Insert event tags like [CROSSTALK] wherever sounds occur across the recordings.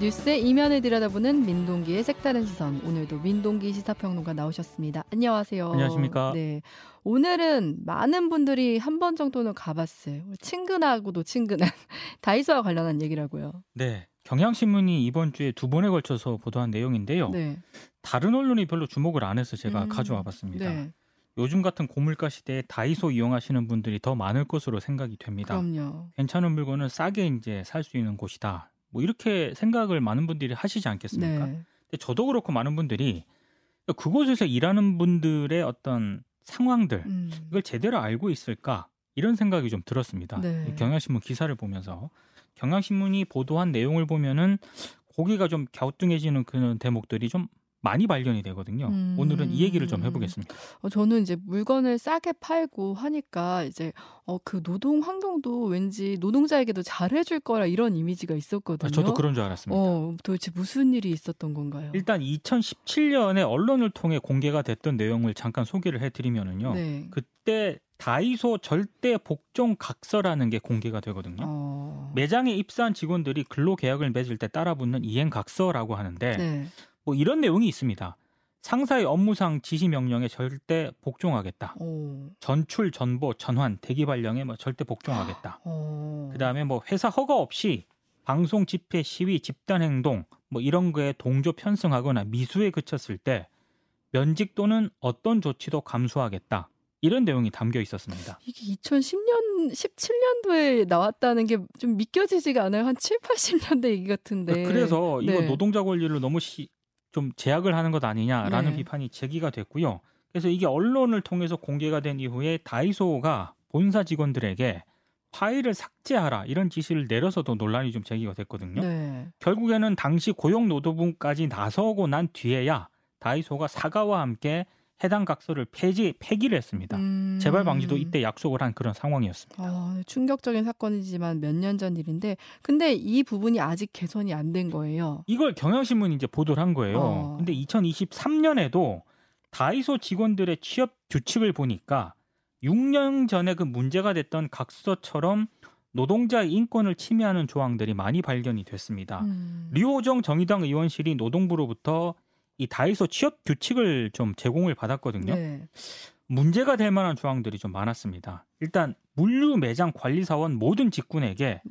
뉴스의 이면을 들여다보는 민동기의 색다른 시선. 오늘도 민동기 시사평론가 나오셨습니다. 안녕하세요. 안녕하십니까. 네. 오늘은 많은 분들이 한 번 정도는 가봤어요. 친근하고도 친근한 [LAUGHS] 다이소와 관련한 얘기라고요. 네. 경향신문이 이번 주에 두 번에 걸쳐서 보도한 내용인데요. 네. 다른 언론이 별로 주목을 안 해서 제가 음, 가져와 봤습니다. 네. 요즘 같은 고물가 시대에 다이소 이용하시는 분들이 더 많을 것으로 생각이 됩니다. 그럼요. 괜찮은 물건을 싸게 이제 살 수 있는 곳이다. 뭐 이렇게 생각을 많은 분들이 하시지 않겠습니까? 네. 근데 저도 그렇고 많은 분들이 그곳에서 일하는 분들의 어떤 상황들 음. 이걸 제대로 알고 있을까 이런 생각이 좀 들었습니다. 네. 경향신문 기사를 보면서 경향신문이 보도한 내용을 보면은 고기가 좀 갸우뚱해지는 그런 대목들이 좀 많이 발견이 되거든요. 음. 오늘은 이 얘기를 좀 해보겠습니다. 어, 저는 이제 물건을 싸게 팔고 하니까 이제 어, 그 노동 환경도 왠지 노동자에게도 잘해줄 거라 이런 이미지가 있었거든요. 아, 저도 그런 줄 알았습니다. 어, 도대체 무슨 일이 있었던 건가요? 일단 2017년에 언론을 통해 공개가 됐던 내용을 잠깐 소개를 해드리면은요. 네. 그때 다이소 절대 복종 각서라는 게 공개가 되거든요. 어. 매장에 입사한 직원들이 근로 계약을 맺을 때 따라 붙는 이행 각서라고 하는데 네. 뭐 이런 내용이 있습니다. 상사의 업무상 지시 명령에 절대 복종하겠다. 오. 전출, 전보, 전환, 대기 발령에 뭐 절대 복종하겠다. 어. 그다음에 뭐 회사 허가 없이 방송 집회, 시위, 집단 행동 뭐 이런 거에 동조 편승하거나 미수에 그쳤을 때 면직 또는 어떤 조치도 감수하겠다. 이런 내용이 담겨 있었습니다. 이게 2010년, 17년도에 나왔다는 게 좀 믿겨지지가 않아요. 한 7, 80년대 얘기 같은데. 그래서 이거 네. 노동자 권리를 너무 시- 좀 제약을 하는 것 아니냐라는 네. 비판이 제기가 됐고요. 그래서 이게 언론을 통해서 공개가 된 이후에 다이소가 본사 직원들에게 파일을 삭제하라 이런 지시를 내려서도 논란이 좀 제기가 됐거든요. 네. 결국에는 당시 고용노동부까지 나서고 난 뒤에야 다이소가 사과와 함께 해당 각서를 폐지 폐기를 했습니다. 음. 재발 방지도 이때 약속을 한 그런 상황이었습니다. 아, 충격적인 사건이지만 몇 년 전 일인데, 근데 이 부분이 아직 개선이 안 된 거예요. 이걸 경향신문이 이제 보도를 한 거예요. 어. 근데 2023년에도 다이소 직원들의 취업 규칙을 보니까 6년 전에 그 문제가 됐던 각서처럼 노동자의 인권을 침해하는 조항들이 많이 발견이 됐습니다. 음. 류호정 정의당 의원실이 노동부로부터 이 다이소 취업 규칙을 좀 제공을 받았거든요. 네. 문제가 될 만한 조항들이 좀 많았습니다. 일단 물류 매장 관리 사원 모든 직군에게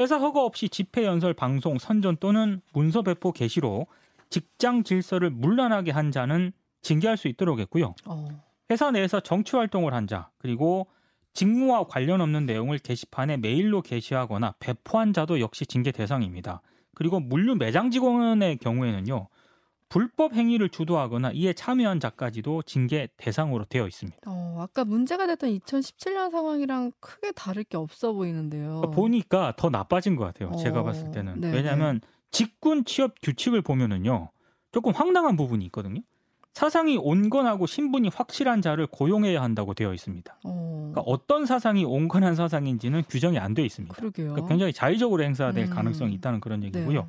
회사 허가 없이 집회 연설 방송 선전 또는 문서 배포 게시로 직장 질서를 문란하게 한 자는 징계할 수 있도록 했고요. 어. 회사 내에서 정치 활동을 한 자, 그리고 직무와 관련 없는 내용을 게시판에 메일로 게시하거나 배포한 자도 역시 징계 대상입니다. 그리고 물류 매장 직원의 경우에는요. 불법 행위를 주도하거나 이에 참여한 자까지도 징계 대상으로 되어 있습니다. 어, 아까 문제가 됐던 2017년 상황이랑 크게 다를 게 없어 보이는데요. 그러니까 보니까 더 나빠진 것 같아요. 제가 어, 봤을 때는. 네, 왜냐하면 직군 취업 규칙을 보면은요. 조금 황당한 부분이 있거든요. 사상이 온건하고 신분이 확실한 자를 고용해야 한다고 되어 있습니다. 어, 그러니까 어떤 사상이 온건한 사상인지는 규정이 안 되어 있습니다. 그러게요. 그러니까 굉장히 자의적으로 행사될 음. 가능성이 있다는 그런 얘기고요. 네.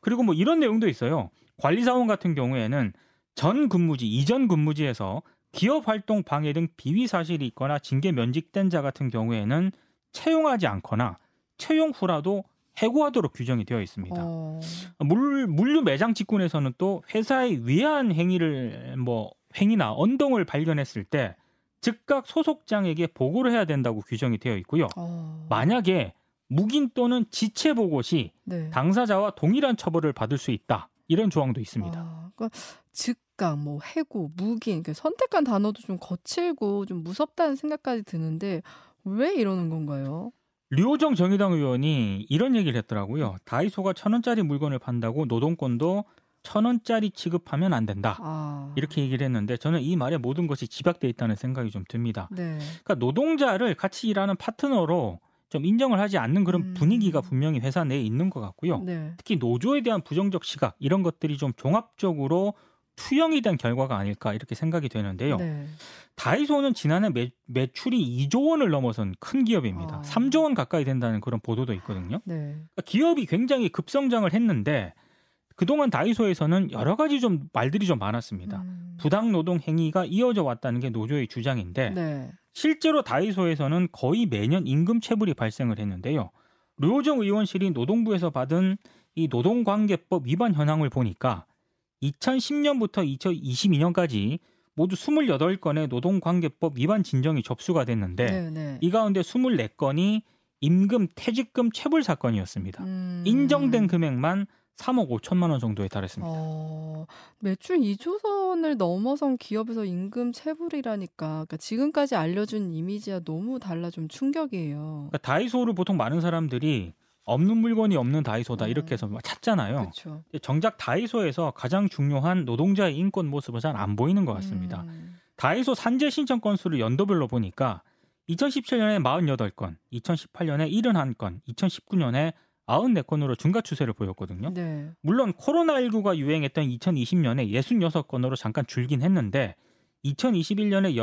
그리고 뭐 이런 내용도 있어요. 관리사원 같은 경우에는 전 근무지, 이전 근무지에서 기업 활동 방해 등 비위 사실이 있거나 징계 면직된 자 같은 경우에는 채용하지 않거나 채용 후라도 해고하도록 규정이 되어 있습니다. 어, 물, 물류 매장 직군에서는 또 회사의 위한 행위를 뭐 행위나 언동을 발견했을 때 즉각 소속장에게 보고를 해야 된다고 규정이 되어 있고요. 어, 만약에 묵인 또는 지체 보고 시 네. 당사자와 동일한 처벌을 받을 수 있다. 이런 조항도 있습니다. 아, 그러니까 즉각, 뭐 해고, 무긴, 그 선택한 단어도 좀 거칠고 좀 무섭다는 생각까지 드는데 왜 이러는 건가요? 류호정 정의당 의원이 이런 얘기를 했더라고요. 다이소가 천 원짜리 물건을 판다고 노동권도 천 원짜리 취급하면 안 된다. 아, 이렇게 얘기를 했는데 저는 이 말에 모든 것이 집약돼 있다는 생각이 좀 듭니다. 네. 그러니까 노동자를 같이 일하는 파트너로 좀 인정을 하지 않는 그런 음. 분위기가 분명히 회사 내에 있는 것 같고요. 네. 특히 노조에 대한 부정적 시각 이런 것들이 좀 종합적으로 투영이 된 결과가 아닐까 이렇게 생각이 되는데요. 네. 다이소는 지난해 매, 매출이 2조 원을 넘어선 큰 기업입니다. 아. 3조 원 가까이 된다는 그런 보도도 있거든요. 네. 그러니까 기업이 굉장히 급성장을 했는데 그동안 다이소에서는 여러 가지 좀 말들이 좀 많았습니다. 음. 부당 노동 행위가 이어져 왔다는 게 노조의 주장인데 네. 실제로 다이소에서는 거의 매년 임금 체불이 발생을 했는데요. 류호정 의원실이 노동부에서 받은 이 노동관계법 위반 현황을 보니까 2010년부터 2022년까지 모두 28건의 노동관계법 위반 진정이 접수가 됐는데 네, 네. 이 가운데 24건이 임금 퇴직금 체불 사건이었습니다. 음. 인정된 금액만 3억 5천만 원 정도에 달했습니다. 어, 매출 2조 선을 넘어선 기업에서 임금 체불이라니까 그러니까 지금까지 알려준 이미지와 너무 달라 좀 충격이에요. 그러니까 다이소를 보통 많은 사람들이 없는 물건이 없는 다이소다 어. 이렇게 해서 막 찾잖아요. 그렇죠. 정작 다이소에서 가장 중요한 노동자의 인권 모습은 잘 안 보이는 것 같습니다. 음. 다이소 산재 신청 건수를 연도별로 보니까 2017년에 48건, 2018년에 71건, 2019년에 94건으로 증가 추세를 보였거든요. 네. 물론 코로나19가 유행했던 2020년에 66건으로 잠깐 줄긴 했는데 2021년에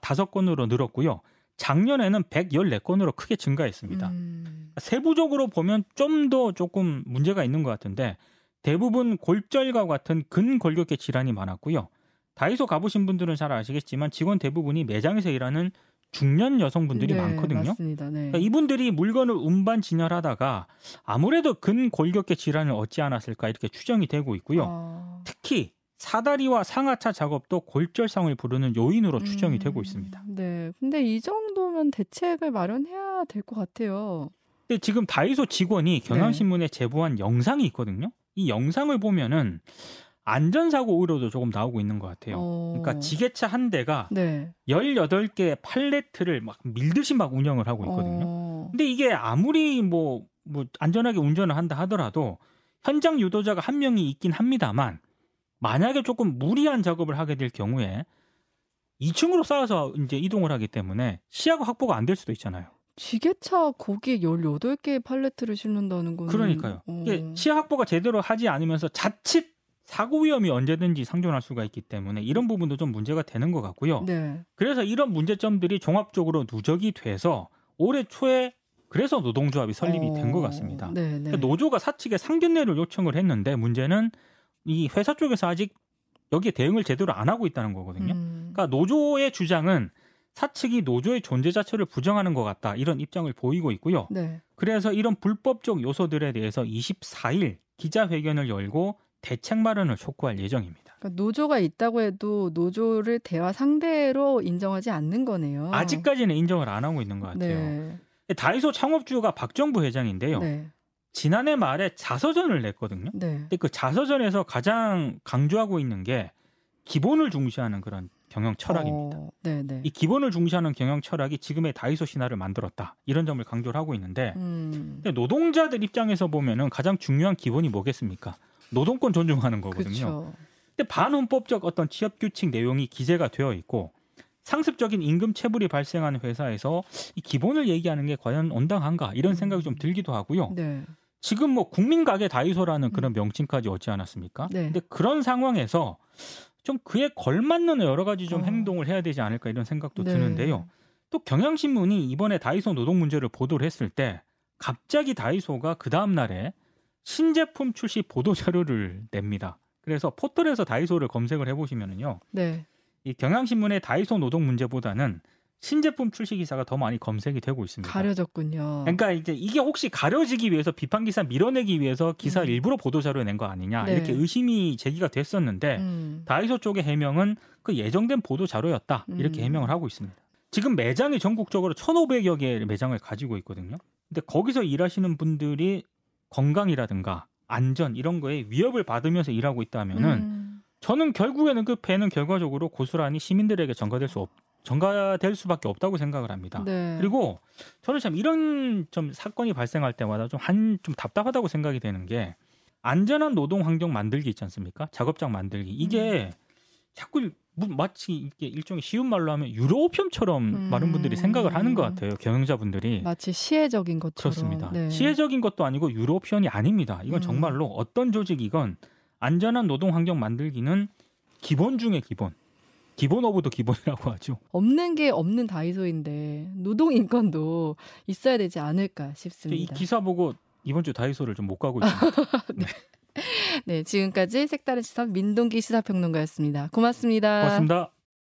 85건으로 늘었고요. 작년에는 114건으로 크게 증가했습니다. 음. 세부적으로 보면 좀 더 조금 문제가 있는 것 같은데 대부분 골절과 같은 근골격계 질환이 많았고요. 다이소 가보신 분들은 잘 아시겠지만 직원 대부분이 매장에서 일하는 중년 여성분들이 네, 많거든요. 맞습니다. 네. 그러니까 이분들이 물건을 운반 진열하다가 아무래도 근골격계 질환을 얻지 않았을까 이렇게 추정이 되고 있고요. 아. 특히 사다리와 상하차 작업도 골절상을 부르는 요인으로 추정이 음, 되고 있습니다. 네. 근데 이 정도면 대책을 마련해야 될 것 같아요. 근데 지금 다이소 직원이 경향신문에 제보한 영상이 있거든요. 이 영상을 보면은 안전사고 의료도 조금 나오고 있는 것 같아요. 어. 그러니까 지게차 한 대가 네. 18개의 팔레트를 막 밀듯이 막 운영을 하고 있거든요. 어. 근데 이게 아무리 뭐, 뭐 안전하게 운전을 한다 하더라도 현장 유도자가 한 명이 있긴 합니다만 만약에 조금 무리한 작업을 하게 될 경우에 2층으로 쌓아서 이제 이동을 하기 때문에 시야가 확보가 안 될 수도 있잖아요. 지게차 거기에 18개의 팔레트를 싣는다는 거는 그러니까요. 어. 시야 확보가 제대로 하지 않으면서 자칫 사고 위험이 언제든지 상존할 수가 있기 때문에 이런 부분도 좀 문제가 되는 것 같고요. 네. 그래서 이런 문제점들이 종합적으로 누적이 돼서 올해 초에 그래서 노동조합이 설립이 된것 같습니다. 네, 네. 그러니까 노조가 사측에 상견례를 요청을 했는데 문제는 이 회사 쪽에서 아직 여기에 대응을 제대로 안 하고 있다는 거거든요. 음. 그러니까 노조의 주장은 사측이 노조의 존재 자체를 부정하는 것 같다 이런 입장을 보이고 있고요. 네. 그래서 이런 불법적 요소들에 대해서 24일 기자회견을 열고 대책 마련을 촉구할 예정입니다. 그러니까 노조가 있다고 해도 노조를 대화 상대로 인정하지 않는 거네요. 아직까지는 인정을 안 하고 있는 것 같아요. 네. 다이소 창업주가 박정부 회장인데요. 네. 지난해 말에 자서전을 냈거든요. 네. 근데 그 자서전에서 가장 강조하고 있는 게 기본을 중시하는 그런 경영 철학입니다. 어, 네, 네. 이 기본을 중시하는 경영 철학이 지금의 다이소 신화를 만들었다. 이런 점을 강조를 하고 있는데 음. 근데 노동자들 입장에서 보면은 가장 중요한 기본이 뭐겠습니까? 노동권 존중하는 거거든요. 그렇죠. 근데 반헌법적 어떤 취업 규칙 내용이 기재가 되어 있고 상습적인 임금 체불이 발생하는 회사에서 이 기본을 얘기하는 게 과연 온당한가 이런 생각이 좀 들기도 하고요. 네. 지금 뭐 국민 가게 다이소라는 그런 명칭까지 얻지 않았습니까? 네. 근데 그런 상황에서 좀 그에 걸맞는 여러 가지 좀 어. 행동을 해야 되지 않을까 이런 생각도 네. 드는데요. 또 경향신문이 이번에 다이소 노동 문제를 보도를 했을 때 갑자기 다이소가 그 다음 날에 신제품 출시 보도 자료를 냅니다. 그래서 포털에서 다이소를 검색을 해보시면은요, 네. 이 경향신문의 다이소 노동 문제보다는 신제품 출시 기사가 더 많이 검색이 되고 있습니다. 가려졌군요. 그러니까 이제 이게 혹시 가려지기 위해서 비판 기사 밀어내기 위해서 기사 음. 일부러 보도 자료 낸 거 아니냐 네. 이렇게 의심이 제기가 됐었는데 음. 다이소 쪽의 해명은 그 예정된 보도 자료였다 이렇게 음. 해명을 하고 있습니다. 지금 매장이 전국적으로 1,500여 개의 매장을 가지고 있거든요. 근데 거기서 일하시는 분들이 건강이라든가 안전 이런 거에 위협을 받으면서 일하고 있다면은 음. 저는 결국에는 그 배는 결과적으로 고스란히 시민들에게 전가될 수 없, 전가될 수밖에 없다고 생각을 합니다. 네. 그리고 저는 참 이런 좀 사건이 발생할 때마다 좀 한좀 답답하다고 생각이 되는 게 안전한 노동 환경 만들기 있지 않습니까? 작업장 만들기 이게 자꾸 무- 마치 이게 일종의 쉬운 말로 하면 유로피엄처럼 음. 많은 분들이 생각을 하는 것 같아요. 경영자분들이 마치 시혜적인 것처럼. 그렇습니다. 네. 시혜적인 것도 아니고 유로피언이 아닙니다. 이건 음. 정말로 어떤 조직이건 안전한 노동 환경 만들기는 기본 중의 기본. 기본 오브도 기본이라고 하죠. 없는 게 없는 다이소인데 노동 인권도 있어야 되지 않을까 이 싶습니다. 기사 보고 이번 주 다이소를 좀 못 가고 있습니다. [LAUGHS] 네, 지금까지 색다른 시선 민동기 시사평론가였습니다. 고맙습니다. 고맙습니다.